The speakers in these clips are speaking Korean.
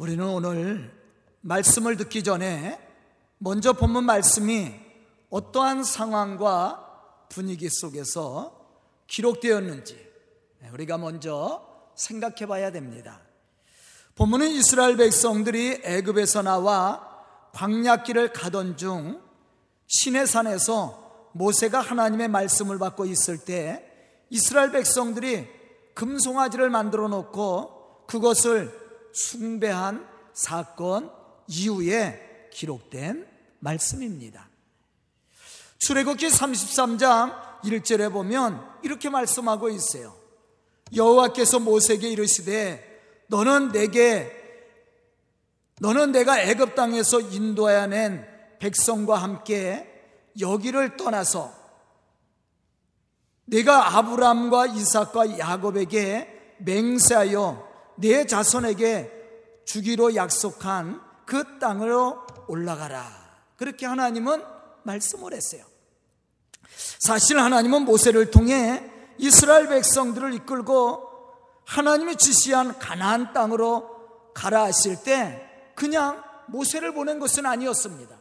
우리는 오늘 말씀을 듣기 전에 먼저 본문 말씀이 어떠한 상황과 분위기 속에서 기록되었는지 우리가 먼저 생각해 봐야 됩니다. 본문은 이스라엘 백성들이 애굽에서 나와 광야길을 가던 중 신의 산에서 모세가 하나님의 말씀을 받고 있을 때 이스라엘 백성들이 금송아지를 만들어 놓고 그것을 숭배한 사건 이후에 기록된 말씀입니다. 출애굽기 33장 1절에 보면 이렇게 말씀하고 있어요. 여호와께서 모세에게 이르시되 너는 내게 너는 내가 애굽 땅에서 인도하여 낸 백성과 함께 여기를 떠나서 내가 아브람과 이삭과 야곱에게 맹세하여 내 자손에게 주기로 약속한 그 땅으로 올라가라. 그렇게 하나님은 말씀을 했어요. 사실 하나님은 모세를 통해 이스라엘 백성들을 이끌고 하나님이 지시한 가나안 땅으로 가라 하실 때 그냥 모세를 보낸 것은 아니었습니다.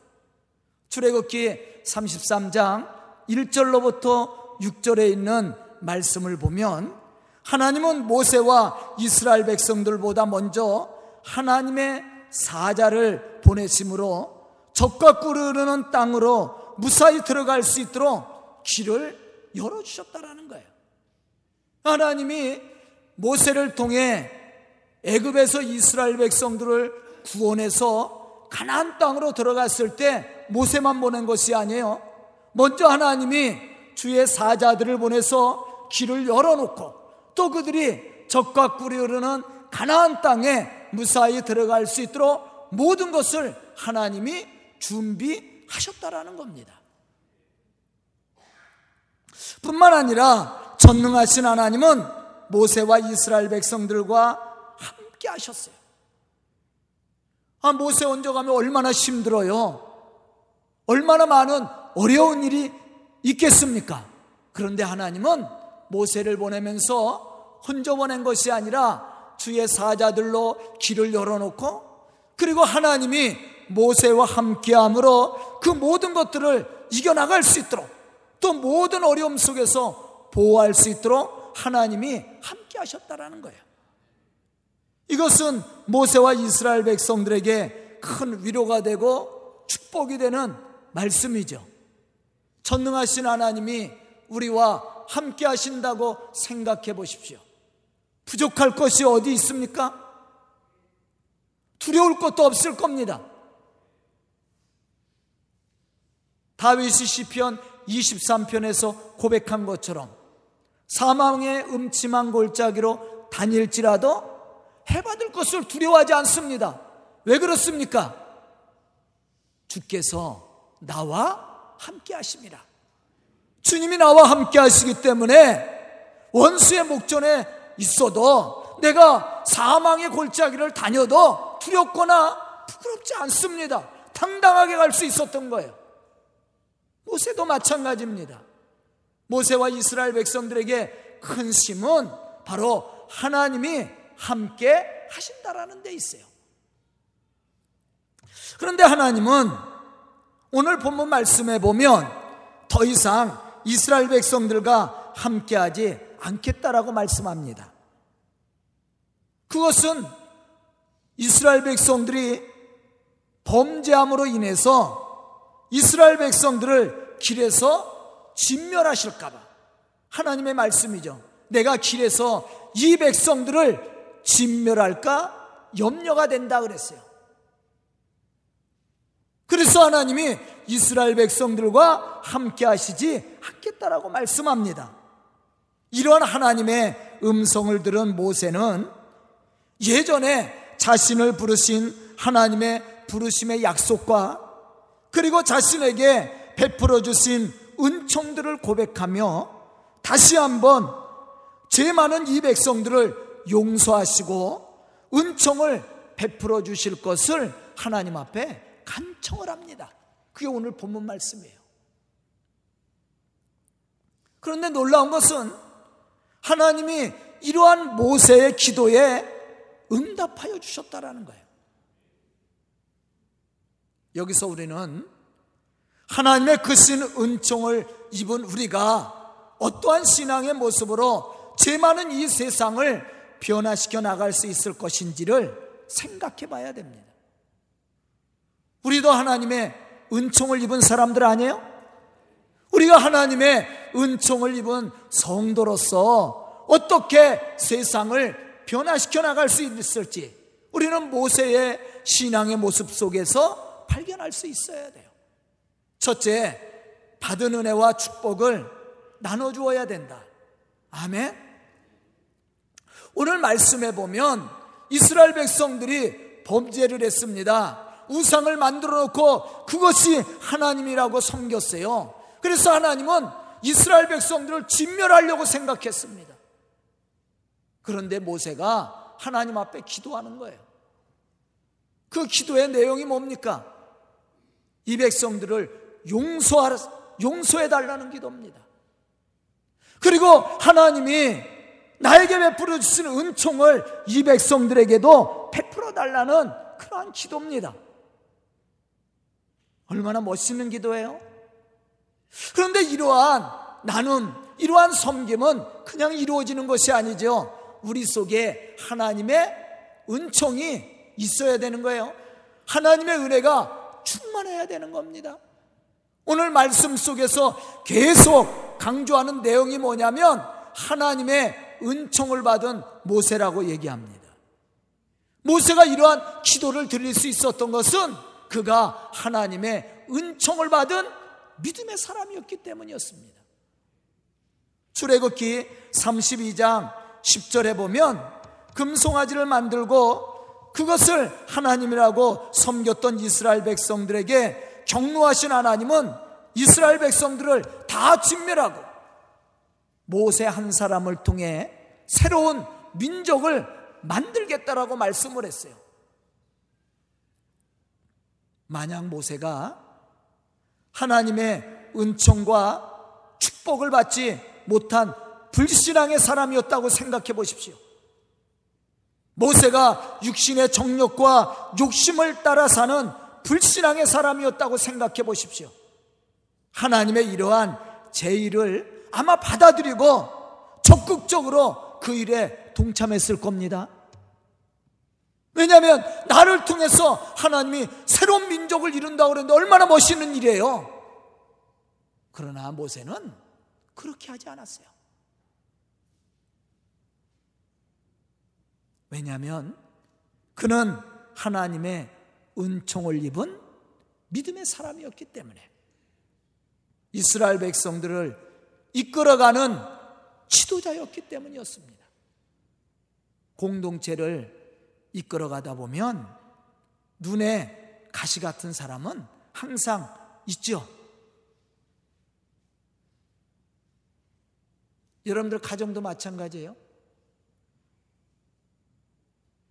출애굽기 33장 1절로부터 6절에 있는 말씀을 보면 하나님은 모세와 이스라엘 백성들보다 먼저 하나님의 사자를 보내심으로 적과 꿀르는 땅으로 무사히 들어갈 수 있도록 길을 열어주셨다라는 거예요. 하나님이 모세를 통해 애굽에서 이스라엘 백성들을 구원해서 가나안 땅으로 들어갔을 때 모세만 보낸 것이 아니에요. 먼저 하나님이 주의 사자들을 보내서 길을 열어놓고 또 그들이 적과 꿀이 흐르는 가나안 땅에 무사히 들어갈 수 있도록 모든 것을 하나님이 준비하셨다라는 겁니다. 뿐만 아니라 전능하신 하나님은 모세와 이스라엘 백성들과 함께 하셨어요. 아, 모세 온적 가면 얼마나 힘들어요. 얼마나 많은 어려운 일이 있겠습니까? 그런데 하나님은 모세를 보내면서 혼자 보낸 것이 아니라 주의 사자들로 길을 열어놓고 그리고 하나님이 모세와 함께함으로 그 모든 것들을 이겨나갈 수 있도록 또 모든 어려움 속에서 보호할 수 있도록 하나님이 함께 하셨다라는 거예요. 이것은 모세와 이스라엘 백성들에게 큰 위로가 되고 축복이 되는 말씀이죠. 전능하신 하나님이 우리와 함께 하신다고 생각해 보십시오. 부족할 것이 어디 있습니까? 두려울 것도 없을 겁니다. 다윗이 시편 23편에서 고백한 것처럼 사망의 음침한 골짜기로 다닐지라도 해받을 것을 두려워하지 않습니다. 왜 그렇습니까? 주께서 나와 함께 하십니다. 주님이 나와 함께 하시기 때문에 원수의 목전에 있어도 내가 사망의 골짜기를 다녀도 두렵거나 부끄럽지 않습니다. 당당하게 갈 수 있었던 거예요. 모세도 마찬가지입니다. 모세와 이스라엘 백성들에게 큰 힘은 바로 하나님이 함께 하신다라는 데 있어요. 그런데 하나님은 오늘 본문 말씀에 보면 더 이상 이스라엘 백성들과 함께하지 않겠다라고 말씀합니다. 그것은 이스라엘 백성들이 범죄함으로 인해서 이스라엘 백성들을 길에서 진멸하실까봐 하나님의 말씀이죠. 내가 길에서 이 백성들을 진멸할까 염려가 된다 그랬어요. 그래서 하나님이 이스라엘 백성들과 함께 하시지 않겠다라고 말씀합니다. 이러한 하나님의 음성을 들은 모세는 예전에 자신을 부르신 하나님의 부르심의 약속과 그리고 자신에게 베풀어 주신 은총들을 고백하며 다시 한번 죄 많은 이 백성들을 용서하시고 은총을 베풀어 주실 것을 하나님 앞에 간청을 합니다. 그게 오늘 본문 말씀이에요. 그런데 놀라운 것은 하나님이 이러한 모세의 기도에 응답하여 주셨다라는 거예요. 여기서 우리는 하나님의 크신 은총을 입은 우리가 어떠한 신앙의 모습으로 제 많은 이 세상을 변화시켜 나갈 수 있을 것인지를 생각해 봐야 됩니다. 우리도 하나님의 은총을 입은 사람들 아니에요? 우리가 하나님의 은총을 입은 성도로서 어떻게 세상을 변화시켜 나갈 수 있을지 우리는 모세의 신앙의 모습 속에서 발견할 수 있어야 돼요. 첫째, 받은 은혜와 축복을 나눠주어야 된다. 아멘? 오늘 말씀해 보면 이스라엘 백성들이 범죄를 했습니다. 우상을 만들어 놓고 그것이 하나님이라고 섬겼어요. 그래서 하나님은 이스라엘 백성들을 진멸하려고 생각했습니다. 그런데 모세가 하나님 앞에 기도하는 거예요. 그 기도의 내용이 뭡니까? 이 백성들을 용서하, 용서해 달라는 기도입니다. 그리고 하나님이 나에게 베풀어 주시는 은총을 이 백성들에게도 베풀어 달라는 그러한 기도입니다. 얼마나 멋있는 기도예요? 그런데 이러한 나눔, 이러한 섬김은 그냥 이루어지는 것이 아니죠. 우리 속에 하나님의 은총이 있어야 되는 거예요. 하나님의 은혜가 충만해야 되는 겁니다. 오늘 말씀 속에서 계속 강조하는 내용이 뭐냐면 하나님의 은총을 받은 모세라고 얘기합니다. 모세가 이러한 기도를 드릴 수 있었던 것은 그가 하나님의 은총을 받은 믿음의 사람이었기 때문이었습니다. 출애굽기 32장 10절에 보면 금송아지를 만들고 그것을 하나님이라고 섬겼던 이스라엘 백성들에게 경로하신 하나님은 이스라엘 백성들을 다 진멸하고 모세 한 사람을 통해 새로운 민족을 만들겠다라고 말씀을 했어요. 만약 모세가 하나님의 은총과 축복을 받지 못한 불신앙의 사람이었다고 생각해 보십시오. 모세가 육신의 정욕과 욕심을 따라 사는 불신앙의 사람이었다고 생각해 보십시오. 하나님의 이러한 제의를 아마 받아들이고 적극적으로 그 일에 동참했을 겁니다. 왜냐하면 나를 통해서 하나님이 새로운 민족을 이룬다고 그랬는데 얼마나 멋있는 일이에요. 그러나 모세는 그렇게 하지 않았어요. 왜냐하면 그는 하나님의 은총을 입은 믿음의 사람이었기 때문에 이스라엘 백성들을 이끌어가는 지도자였기 때문이었습니다. 공동체를 이끌어가다 보면 눈에 가시 같은 사람은 항상 있죠. 여러분들 가정도 마찬가지예요.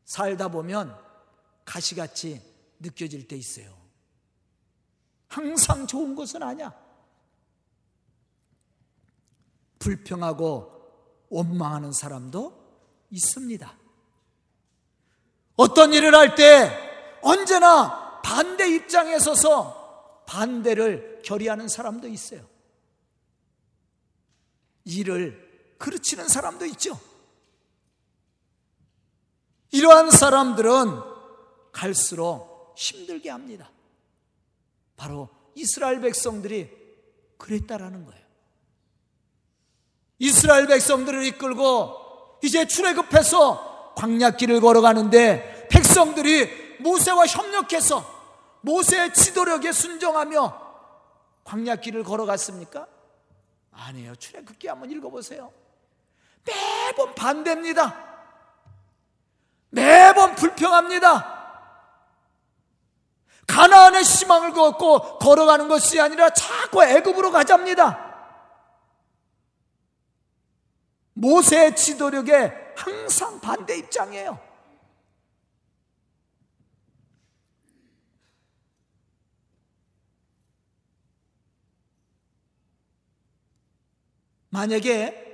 살다 보면 가시같이 느껴질 때 있어요. 항상 좋은 것은 아니야. 불평하고 원망하는 사람도 있습니다. 어떤 일을 할 때 언제나 반대 입장에 서서 반대를 결의하는 사람도 있어요. 일을 그르치는 사람도 있죠. 이러한 사람들은 갈수록 힘들게 합니다. 바로 이스라엘 백성들이 그랬다라는 거예요. 이스라엘 백성들을 이끌고 이제 출애굽해서 광야길을 걸어가는데 백성들이 모세와 협력해서 모세의 지도력에 순종하며 광야길을 걸어갔습니까? 아니에요. 출애굽기 한번 읽어보세요. 매번 반대입니다. 매번 불평합니다. 가나안의 희망을 걷고 걸어가는 것이 아니라 자꾸 애굽으로 가자입니다. 모세의 지도력에 항상 반대 입장이에요. 만약에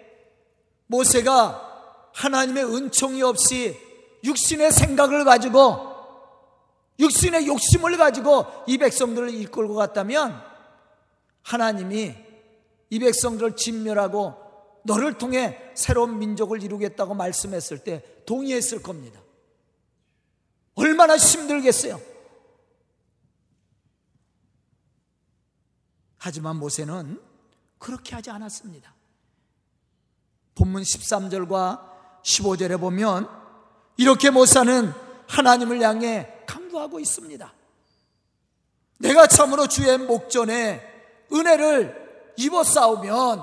모세가 하나님의 은총이 없이 육신의 생각을 가지고 육신의 욕심을 가지고 이 백성들을 이끌고 갔다면 하나님이 이 백성들을 진멸하고 너를 통해 새로운 민족을 이루겠다고 말씀했을 때 동의했을 겁니다. 얼마나 힘들겠어요. 하지만 모세는 그렇게 하지 않았습니다. 본문 13절과 15절에 보면 이렇게 모사는 하나님을 향해 강구하고 있습니다. 내가 참으로 주의 목전에 은혜를 입어 싸우면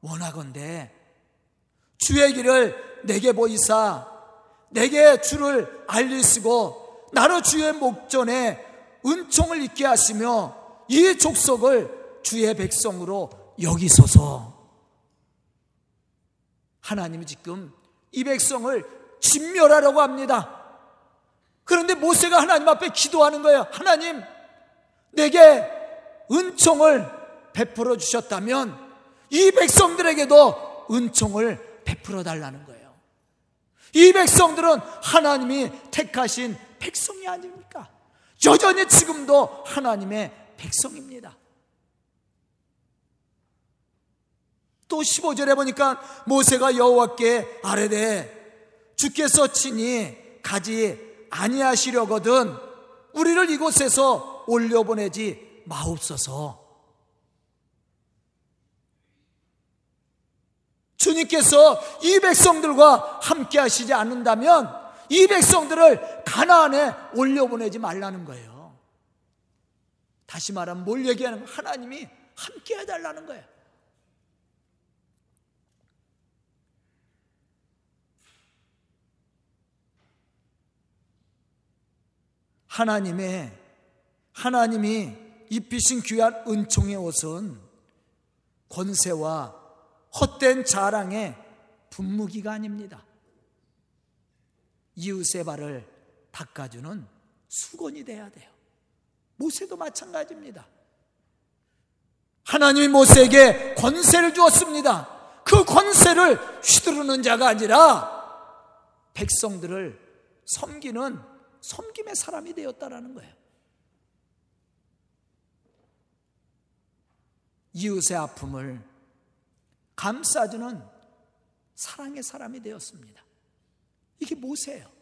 원하건대 주의 길을 내게 보이사 내게 주를 알리시고 나로 주의 목전에 은총을 잊게 하시며 이 족속을 주의 백성으로 여기소서 하나님이 지금 이 백성을 진멸하려고 합니다. 그런데 모세가 하나님 앞에 기도하는 거예요. 하나님, 내게 은총을 베풀어 주셨다면 이 백성들에게도 은총을 베풀어 달라는 거예요. 이 백성들은 하나님이 택하신 백성이 아닙니까? 여전히 지금도 하나님의 백성입니다. 또 15절에 보니까 모세가 여호와께 아뢰되 주께서 친히 가지 아니하시려거든 우리를 이곳에서 올려보내지 마옵소서. 주님께서 이 백성들과 함께 하시지 않는다면 이 백성들을 가나안에 올려보내지 말라는 거예요. 다시 말하면 뭘 얘기하는 하나님이 함께 해달라는 거예요. 하나님의 하나님이 입히신 귀한 은총의 옷은 권세와 헛된 자랑의 분무기가 아닙니다. 이웃의 발을 닦아주는 수건이 돼야 돼요. 모세도 마찬가지입니다. 하나님이 모세에게 권세를 주었습니다. 그 권세를 휘두르는 자가 아니라 백성들을 섬기는 섬김의 사람이 되었다라는 거예요. 이웃의 아픔을 감싸주는 사랑의 사람이 되었습니다. 이게 모세예요.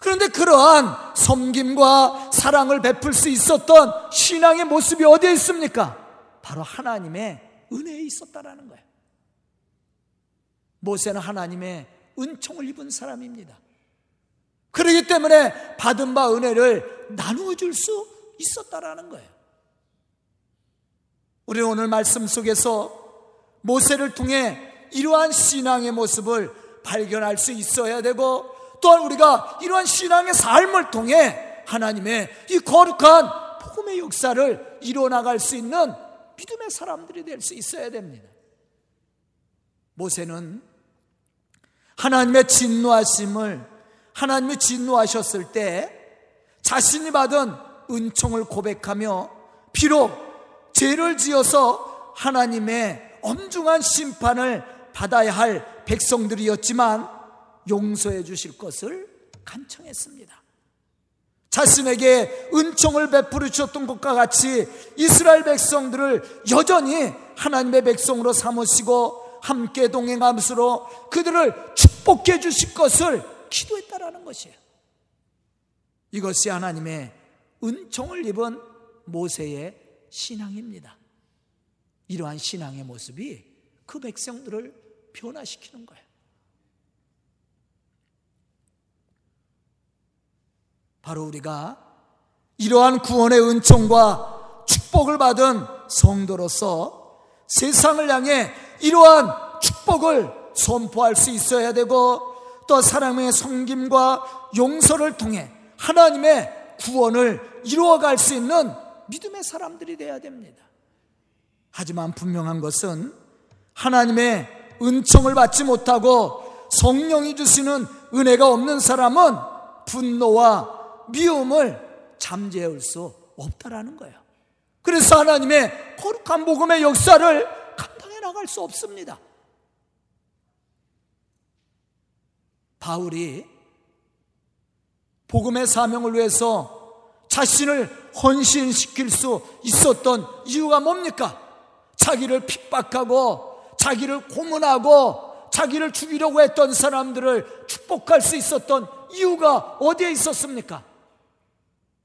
그런데 그러한 섬김과 사랑을 베풀 수 있었던 신앙의 모습이 어디에 있습니까? 바로 하나님의 은혜에 있었다라는 거예요. 모세는 하나님의 은총을 입은 사람입니다. 그렇기 때문에 받은 바 은혜를 나누어 줄 수 있었다라는 거예요. 우리 오늘 말씀 속에서 모세를 통해 이러한 신앙의 모습을 발견할 수 있어야 되고 또한 우리가 이러한 신앙의 삶을 통해 하나님의 이 거룩한 복음의 역사를 이뤄나갈 수 있는 믿음의 사람들이 될 수 있어야 됩니다. 모세는 하나님의 진노하심을 하나님이 진노하셨을 때 자신이 받은 은총을 고백하며 비록 죄를 지어서 하나님의 엄중한 심판을 받아야 할 백성들이었지만 용서해 주실 것을 간청했습니다. 자신에게 은총을 베풀어 주셨던 것과 같이 이스라엘 백성들을 여전히 하나님의 백성으로 삼으시고 함께 동행함으로 그들을 축복해 주실 것을 기도했다라는 것이에요. 이것이 하나님의 은총을 입은 모세의 신앙입니다. 이러한 신앙의 모습이 그 백성들을 변화시키는 거예요. 바로 우리가 이러한 구원의 은총과 축복을 받은 성도로서 세상을 향해 이러한 축복을 선포할 수 있어야 되고 또 사랑의 섬김과 용서를 통해 하나님의 구원을 이루어갈 수 있는 믿음의 사람들이 되어야 됩니다. 하지만 분명한 것은 하나님의 은총을 받지 못하고 성령이 주시는 은혜가 없는 사람은 분노와 미움을 잠재울 수 없다라는 거예요. 그래서 하나님의 거룩한 복음의 역사를 감당해 나갈 수 없습니다. 바울이 복음의 사명을 위해서 자신을 헌신시킬 수 있었던 이유가 뭡니까? 자기를 핍박하고 자기를 고문하고 자기를 죽이려고 했던 사람들을 축복할 수 있었던 이유가 어디에 있었습니까?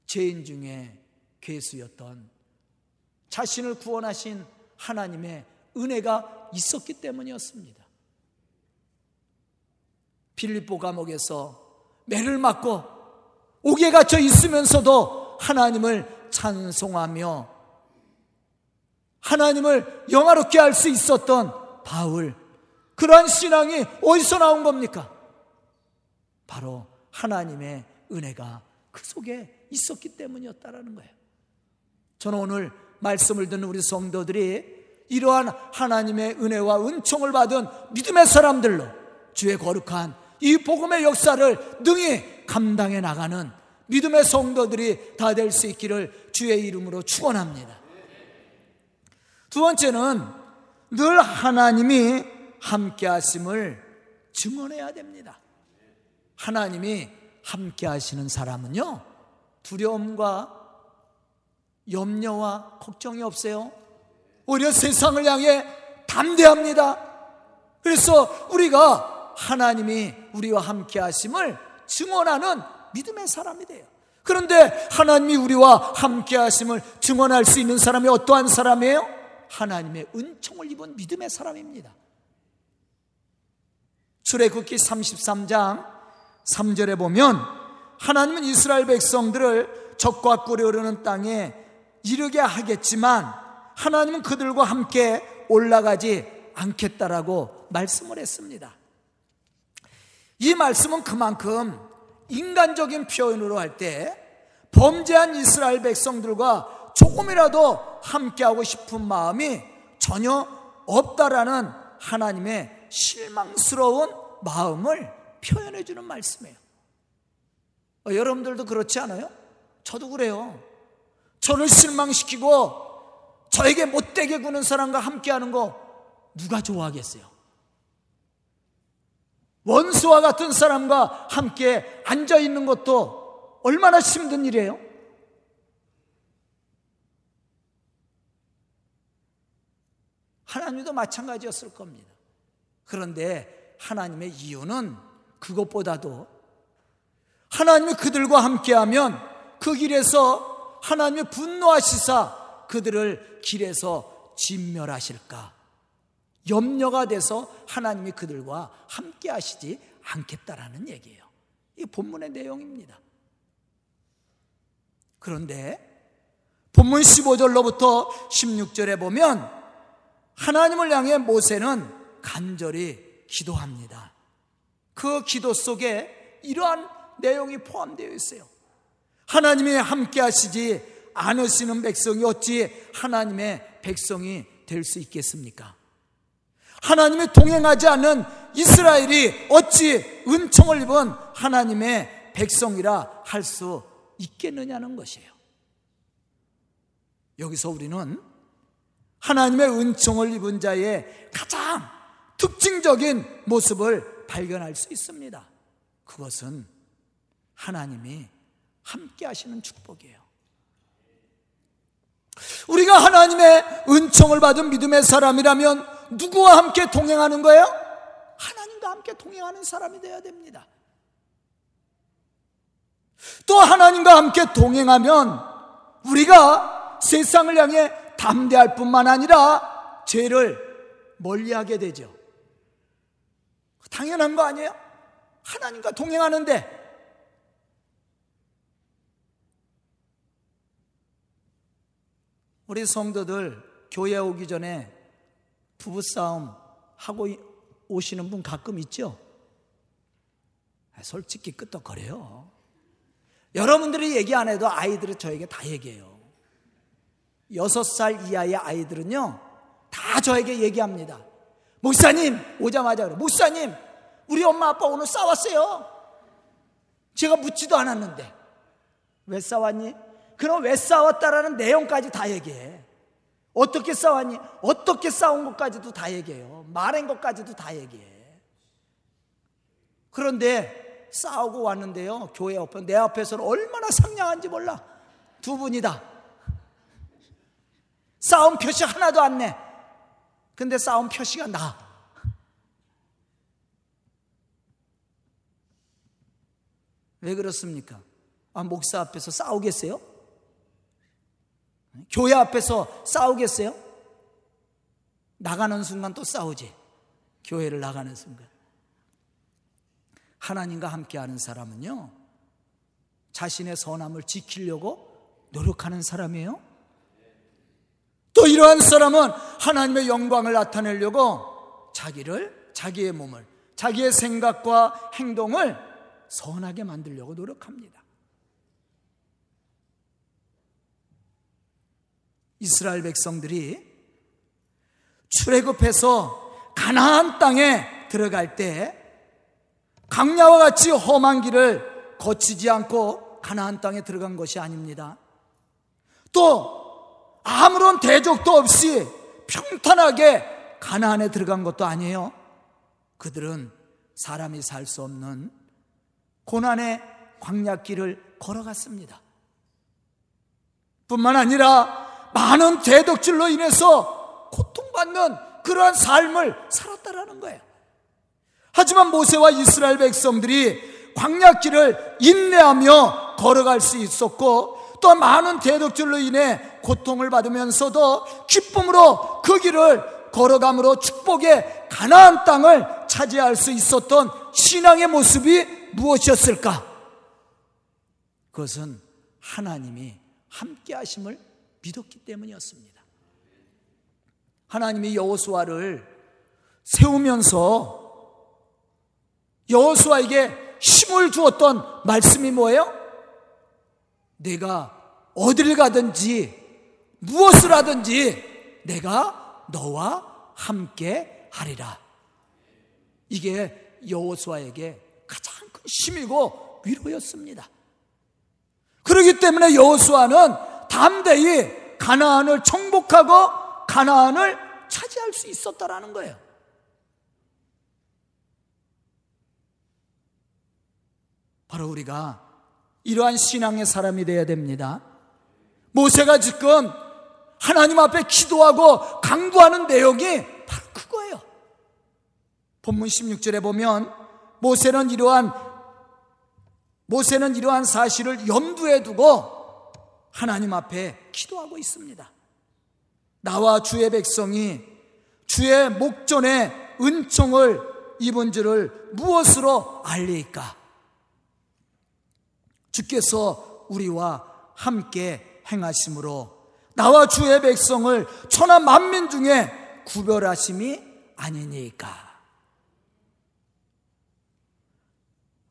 죄인 중에 괴수였던 자신을 구원하신 하나님의 은혜가 있었기 때문이었습니다. 빌립보 감옥에서 매를 맞고 옥에 갇혀 있으면서도 하나님을 찬송하며 하나님을 영화롭게 할 수 있었던 바울 그러한 신앙이 어디서 나온 겁니까? 바로 하나님의 은혜가 그 속에 있었기 때문이었다라는 거예요. 저는 오늘 말씀을 듣는 우리 성도들이 이러한 하나님의 은혜와 은총을 받은 믿음의 사람들로 주의 거룩한 이 복음의 역사를 능히 감당해 나가는 믿음의 성도들이 다 될 수 있기를 주의 이름으로 축원합니다. 두 번째는 늘 하나님이 함께 하심을 증언해야 됩니다. 하나님이 함께 하시는 사람은요, 두려움과 염려와 걱정이 없어요. 오히려 세상을 향해 담대합니다. 그래서 우리가 하나님이 우리와 함께 하심을 증언하는 믿음의 사람이 돼요. 그런데 하나님이 우리와 함께 하심을 증언할 수 있는 사람이 어떠한 사람이에요? 하나님의 은총을 입은 믿음의 사람입니다. 출애굽기 33장 3절에 보면 하나님은 이스라엘 백성들을 적과 꿀이 흐르는 땅에 이르게 하겠지만 하나님은 그들과 함께 올라가지 않겠다라고 말씀을 했습니다. 이 말씀은 그만큼 인간적인 표현으로 할 때 범죄한 이스라엘 백성들과 조금이라도 함께하고 싶은 마음이 전혀 없다라는 하나님의 실망스러운 마음을 표현해 주는 말씀이에요. 어, 여러분들도 그렇지 않아요? 저도 그래요. 저를 실망시키고 저에게 못되게 구는 사람과 함께하는 거 누가 좋아하겠어요? 원수와 같은 사람과 함께 앉아 있는 것도 얼마나 힘든 일이에요? 하나님도 마찬가지였을 겁니다. 그런데 하나님의 이유는 그것보다도 하나님이 그들과 함께하면 그 길에서 하나님의 분노하시사 그들을 길에서 진멸하실까 염려가 돼서 하나님이 그들과 함께 하시지 않겠다라는 얘기예요. 이 본문의 내용입니다. 그런데 본문 15절로부터 16절에 보면 하나님을 향해 모세는 간절히 기도합니다. 그 기도 속에 이러한 내용이 포함되어 있어요. 하나님이 함께 하시지 않으시는 백성이 어찌 하나님의 백성이 될 수 있겠습니까? 하나님이 동행하지 않는 이스라엘이 어찌 은총을 입은 하나님의 백성이라 할 수 있겠느냐는 것이에요. 여기서 우리는 하나님의 은총을 입은 자의 가장 특징적인 모습을 발견할 수 있습니다. 그것은 하나님이 함께 하시는 축복이에요. 우리가 하나님의 은총을 받은 믿음의 사람이라면 누구와 함께 동행하는 거예요? 하나님과 함께 동행하는 사람이 되어야 됩니다. 또 하나님과 함께 동행하면 우리가 세상을 향해 담대할 뿐만 아니라 죄를 멀리하게 되죠. 당연한 거 아니에요? 하나님과 동행하는데 우리 성도들 교회 오기 전에 부부싸움 하고 오시는 분 가끔 있죠? 아, 솔직히 끄떡거려요. 여러분들이 얘기 안 해도 아이들은 저에게 다 얘기해요. 여섯 살 이하의 아이들은요, 다 저에게 얘기합니다. 목사님, 오자마자 그래. 목사님, 우리 엄마 아빠 오늘 싸웠어요. 제가 묻지도 않았는데. 왜 싸웠니? 그럼 왜 싸웠다라는 내용까지 다 얘기해. 어떻게 싸웠니? 어떻게 싸운 것까지도 다 얘기해요. 말한 것까지도 다 얘기해. 그런데 싸우고 왔는데요. 교회 앞에 내 앞에서는 얼마나 상냥한지 몰라. 두 분이다. 싸움 표시 하나도 안 내. 근데 싸움 표시가 나. 왜 그렇습니까? 아, 목사 앞에서 싸우겠어요? 교회 앞에서 싸우겠어요? 나가는 순간 또 싸우지. 교회를 나가는 순간. 하나님과 함께하는 사람은요, 자신의 선함을 지키려고 노력하는 사람이에요. 또 이러한 사람은 하나님의 영광을 나타내려고 자기를, 자기의 몸을, 자기의 생각과 행동을 선하게 만들려고 노력합니다. 이스라엘 백성들이 출애굽해서 가나안 땅에 들어갈 때 강야와 같이 험한 길을 거치지 않고 가나안 땅에 들어간 것이 아닙니다. 또 아무런 대적도 없이 평탄하게 가나안에 들어간 것도 아니에요. 그들은 사람이 살 수 없는 고난의 광약길을 걸어갔습니다. 뿐만 아니라 많은 대덕질로 인해서 고통받는 그러한 삶을 살았다라는 거예요. 하지만 모세와 이스라엘 백성들이 광약길을 인내하며 걸어갈 수 있었고 또 많은 대덕질로 인해 고통을 받으면서도 기쁨으로 그 길을 걸어감으로 축복의 가나안 땅을 차지할 수 있었던 신앙의 모습이 무엇이었을까? 그것은 하나님이 함께 하심을 믿었기 때문이었습니다. 하나님이 여호수아를 세우면서 여호수아에게 힘을 주었던 말씀이 뭐예요? 내가 어디를 가든지 무엇을 하든지 내가 너와 함께 하리라. 이게 여호수아에게 가장 큰 힘이고 위로였습니다. 그렇기 때문에 여호수아는 담대히 가나안을 정복하고 가나안을 차지할 수 있었다라는 거예요. 바로 우리가 이러한 신앙의 사람이 되어야 됩니다. 모세가 지금 하나님 앞에 기도하고 강구하는 내용이 바로 그거예요. 본문 16절에 보면 모세는 이러한 모세는 이러한 사실을 염두에 두고 하나님 앞에 기도하고 있습니다. 나와 주의 백성이 주의 목전에 은총을 입은 줄을 무엇으로 알리까? 주께서 우리와 함께 행하심으로 나와 주의 백성을 천하 만민 중에 구별하심이 아니니까.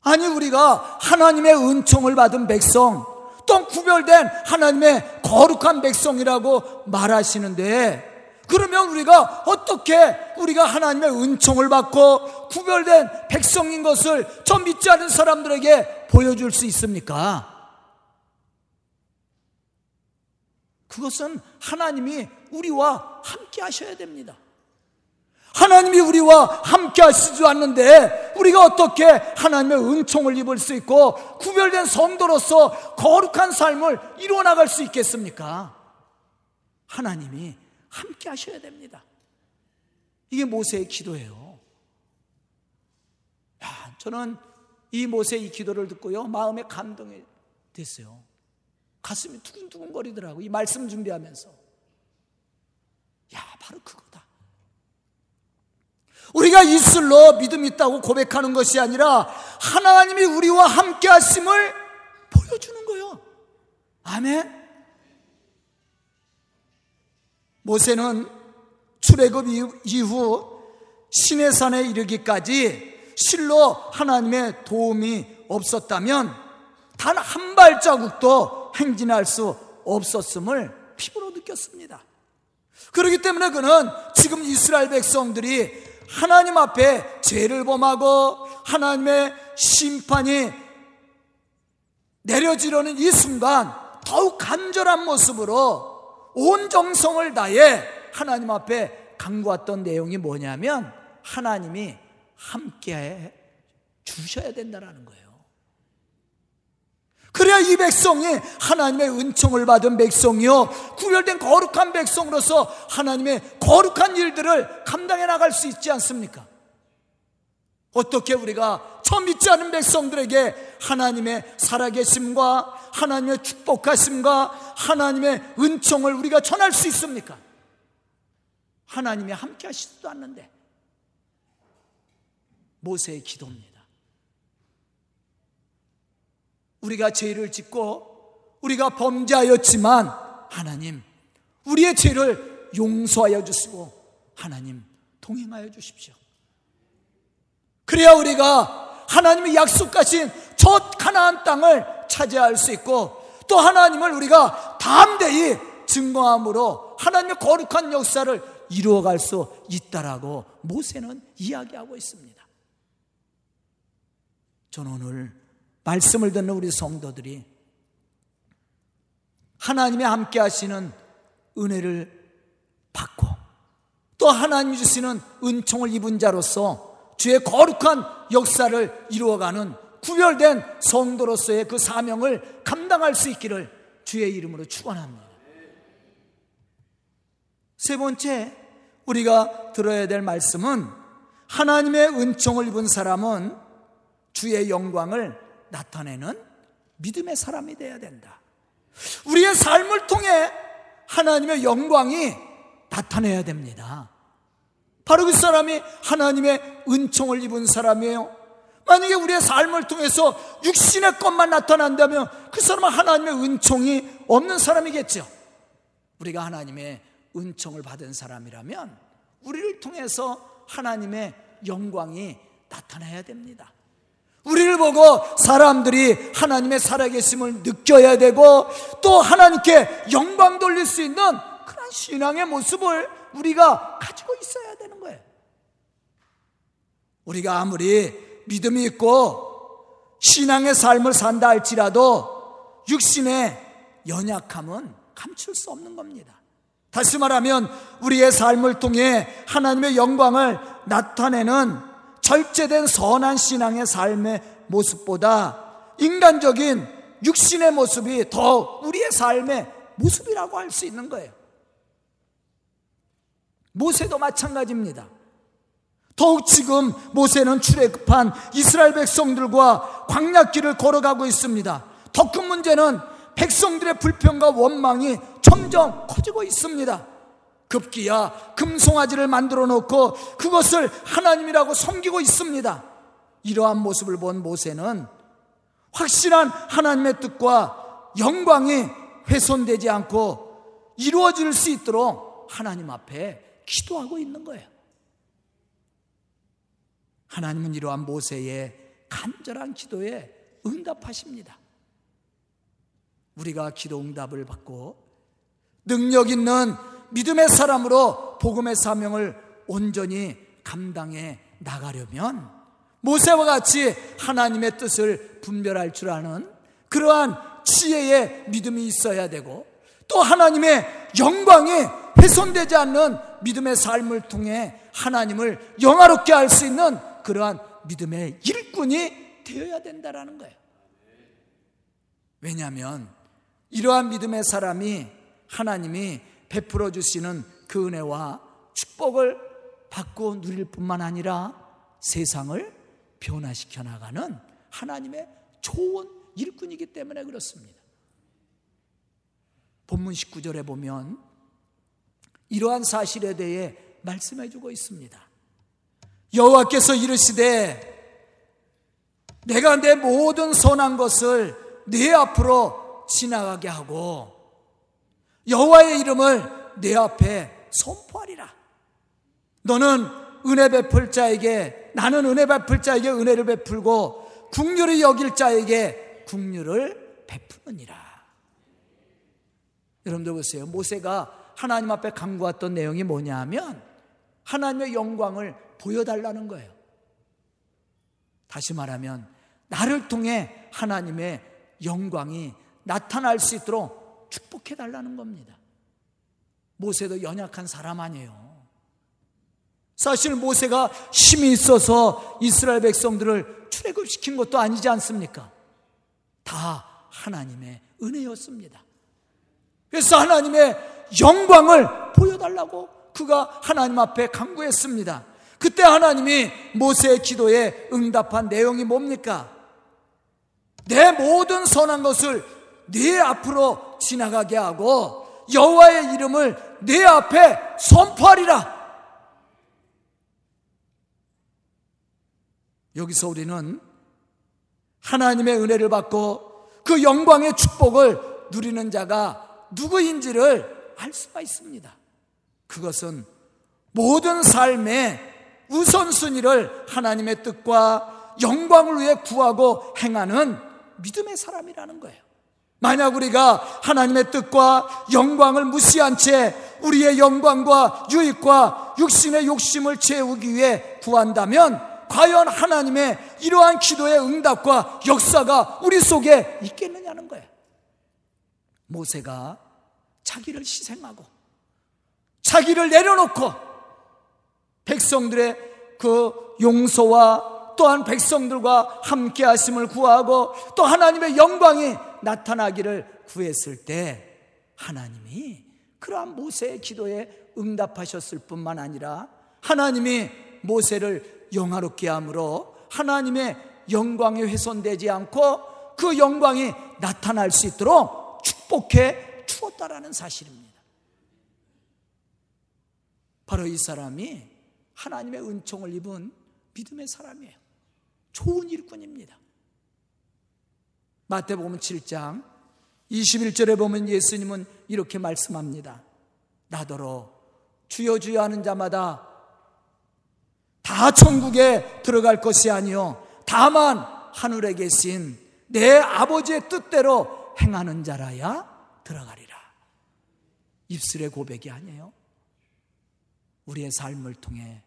아니 우리가 하나님의 은총을 받은 백성 또 구별된 하나님의 거룩한 백성이라고 말하시는데 그러면 우리가 어떻게 우리가 하나님의 은총을 받고 구별된 백성인 것을 저 믿지 않은 사람들에게 보여줄 수 있습니까? 그것은 하나님이 우리와 함께 하셔야 됩니다. 하나님이 우리와 함께 하시지 않는데 우리가 어떻게 하나님의 은총을 입을 수 있고 구별된 성도로서 거룩한 삶을 이루어 나갈 수 있겠습니까? 하나님이 함께 하셔야 됩니다. 이게 모세의 기도예요. 야, 저는 이 모세의 이 기도를 듣고요, 마음에 감동이 됐어요. 가슴이 두근두근 거리더라고, 이 말씀 준비하면서. 야, 바로 그거다. 우리가 입술로 믿음 있다고 고백하는 것이 아니라 하나님이 우리와 함께 하심을 보여주는 거예요. 아멘. 모세는 출애굽 이후 시내산에 이르기까지 실로 하나님의 도움이 없었다면 단 한 발자국도 행진할 수 없었음을 피부로 느꼈습니다. 그렇기 때문에 그는 지금 이스라엘 백성들이 하나님 앞에 죄를 범하고 하나님의 심판이 내려지려는 이 순간 더욱 간절한 모습으로 온 정성을 다해 하나님 앞에 강구했던 내용이 뭐냐면 하나님이 함께 주셔야 된다는 거예요. 그래야 이 백성이 하나님의 은총을 받은 백성이요. 구별된 거룩한 백성으로서 하나님의 거룩한 일들을 감당해 나갈 수 있지 않습니까? 어떻게 우리가 처음 믿지 않은 백성들에게 하나님의 살아계심과 하나님의 축복하심과 하나님의 은총을 우리가 전할 수 있습니까? 하나님이 함께 하시지도 않는데 모세의 기도입니다. 우리가 죄를 짓고 우리가 범죄하였지만 하나님 우리의 죄를 용서하여 주시고 하나님 동행하여 주십시오. 그래야 우리가 하나님이 약속하신 저 가나안 땅을 차지할 수 있고 또 하나님을 우리가 담대히 증거함으로 하나님의 거룩한 역사를 이루어갈 수 있다라고 모세는 이야기하고 있습니다. 저는 오늘 말씀을 듣는 우리 성도들이 하나님이 함께 하시는 은혜를 받고 또 하나님이 주시는 은총을 입은 자로서 주의 거룩한 역사를 이루어가는 구별된 성도로서의 그 사명을 감당할 수 있기를 주의 이름으로 축원합니다. 세 번째 우리가 들어야 될 말씀은 하나님의 은총을 입은 사람은 주의 영광을 나타내는 믿음의 사람이 되어야 된다. 우리의 삶을 통해 하나님의 영광이 나타내야 됩니다. 바로 그 사람이 하나님의 은총을 입은 사람이에요. 만약에 우리의 삶을 통해서 육신의 것만 나타난다면 그 사람은 하나님의 은총이 없는 사람이겠죠. 우리가 하나님의 은총을 받은 사람이라면 우리를 통해서 하나님의 영광이 나타나야 됩니다. 우리를 보고 사람들이 하나님의 살아계심을 느껴야 되고 또 하나님께 영광 돌릴 수 있는 그런 신앙의 모습을 우리가 가지고 있어야 되는 거예요. 우리가 아무리 믿음이 있고 신앙의 삶을 산다 할지라도 육신의 연약함은 감출 수 없는 겁니다. 다시 말하면 우리의 삶을 통해 하나님의 영광을 나타내는 절제된 선한 신앙의 삶의 모습보다 인간적인 육신의 모습이 더 우리의 삶의 모습이라고 할 수 있는 거예요. 모세도 마찬가지입니다. 더욱 지금 모세는 출애굽한 이스라엘 백성들과 광약길을 걸어가고 있습니다. 더 큰 문제는 백성들의 불평과 원망이 점점 커지고 있습니다. 급기야 금송아지를 만들어 놓고 그것을 하나님이라고 섬기고 있습니다. 이러한 모습을 본 모세는 확실한 하나님의 뜻과 영광이 훼손되지 않고 이루어질 수 있도록 하나님 앞에 기도하고 있는 거예요. 하나님은 이러한 모세의 간절한 기도에 응답하십니다. 우리가 기도 응답을 받고 능력 있는 믿음의 사람으로 복음의 사명을 온전히 감당해 나가려면 모세와 같이 하나님의 뜻을 분별할 줄 아는 그러한 지혜의 믿음이 있어야 되고 또 하나님의 영광이 훼손되지 않는 믿음의 삶을 통해 하나님을 영화롭게 할 수 있는 그러한 믿음의 일꾼이 되어야 된다라는 거예요. 왜냐하면 이러한 믿음의 사람이 하나님이 베풀어 주시는 그 은혜와 축복을 받고 누릴 뿐만 아니라 세상을 변화시켜 나가는 하나님의 좋은 일꾼이기 때문에 그렇습니다. 본문 19절에 보면 이러한 사실에 대해 말씀해 주고 있습니다. 여호와께서 이르시되 내가 내 모든 선한 것을 네 앞으로 지나가게 하고 여호와의 이름을 내 앞에 선포하리라. 너는 은혜 베풀 자에게 나는 은혜 베풀 자에게 은혜를 베풀고 국률을 여길 자에게 국률을 베푸느니라. 여러분들 보세요. 모세가 하나님 앞에 간구했던 내용이 뭐냐 하면 하나님의 영광을 보여달라는 거예요. 다시 말하면 나를 통해 하나님의 영광이 나타날 수 있도록 축복해 달라는 겁니다. 모세도 연약한 사람 아니에요. 사실 모세가 힘이 있어서 이스라엘 백성들을 출애굽시킨 것도 아니지 않습니까? 다 하나님의 은혜였습니다. 그래서 하나님의 영광을 보여달라고 그가 하나님 앞에 강구했습니다. 그때 하나님이 모세의 기도에 응답한 내용이 뭡니까? 내 모든 선한 것을 네 앞으로 지나가게 하고 여호와의 이름을 네 앞에 선포하리라. 여기서 우리는 하나님의 은혜를 받고 그 영광의 축복을 누리는 자가 누구인지를 알 수가 있습니다. 그것은 모든 삶의 우선순위를 하나님의 뜻과 영광을 위해 구하고 행하는 믿음의 사람이라는 거예요. 만약 우리가 하나님의 뜻과 영광을 무시한 채 우리의 영광과 유익과 육신의 욕심을 채우기 위해 구한다면 과연 하나님의 이러한 기도의 응답과 역사가 우리 속에 있겠느냐는 거예요. 모세가 자기를 희생하고 자기를 내려놓고 백성들의 그 용서와 또한 백성들과 함께 하심을 구하고 또 하나님의 영광이 나타나기를 구했을 때 하나님이 그러한 모세의 기도에 응답하셨을 뿐만 아니라 하나님이 모세를 영화롭게 함으로 하나님의 영광이 훼손되지 않고 그 영광이 나타날 수 있도록 축복해 주었다라는 사실입니다. 바로 이 사람이 하나님의 은총을 입은 믿음의 사람이에요. 좋은 일꾼입니다. 마태복음 7장 21절에 보면 예수님은 이렇게 말씀합니다. 나더러 주여 주여 하는 자마다 다 천국에 들어갈 것이 아니요 다만 하늘에 계신 내 아버지의 뜻대로 행하는 자라야 들어가리라. 입술의 고백이 아니에요. 우리의 삶을 통해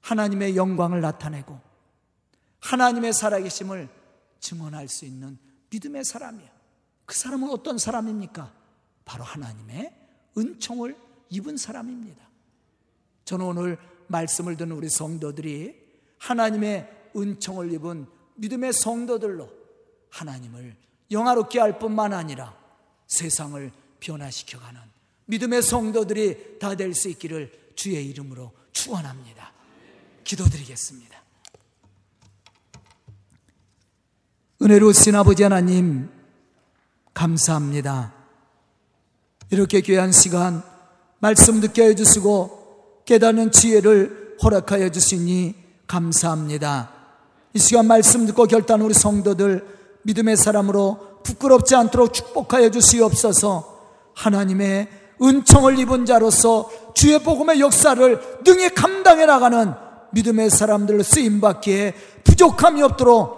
하나님의 영광을 나타내고 하나님의 살아계심을 증언할 수 있는 믿음의 사람이야. 그 사람은 어떤 사람입니까? 바로 하나님의 은총을 입은 사람입니다. 저는 오늘 말씀을 듣는 우리 성도들이 하나님의 은총을 입은 믿음의 성도들로 하나님을 영화롭게 할 뿐만 아니라 세상을 변화시켜가는 믿음의 성도들이 다 될 수 있기를 주의 이름으로 축원합니다. 기도드리겠습니다. 은혜로우신 아버지 하나님 감사합니다. 이렇게 귀한 시간 말씀 듣게 해주시고 깨닫는 지혜를 허락하여 주시니 감사합니다. 이 시간 말씀 듣고 결단 우리 성도들 믿음의 사람으로 부끄럽지 않도록 축복하여 주시옵소서 하나님의 은총을 입은 자로서 주의 복음의 역사를 능히 감당해 나가는 믿음의 사람들을 쓰임받기에 부족함이 없도록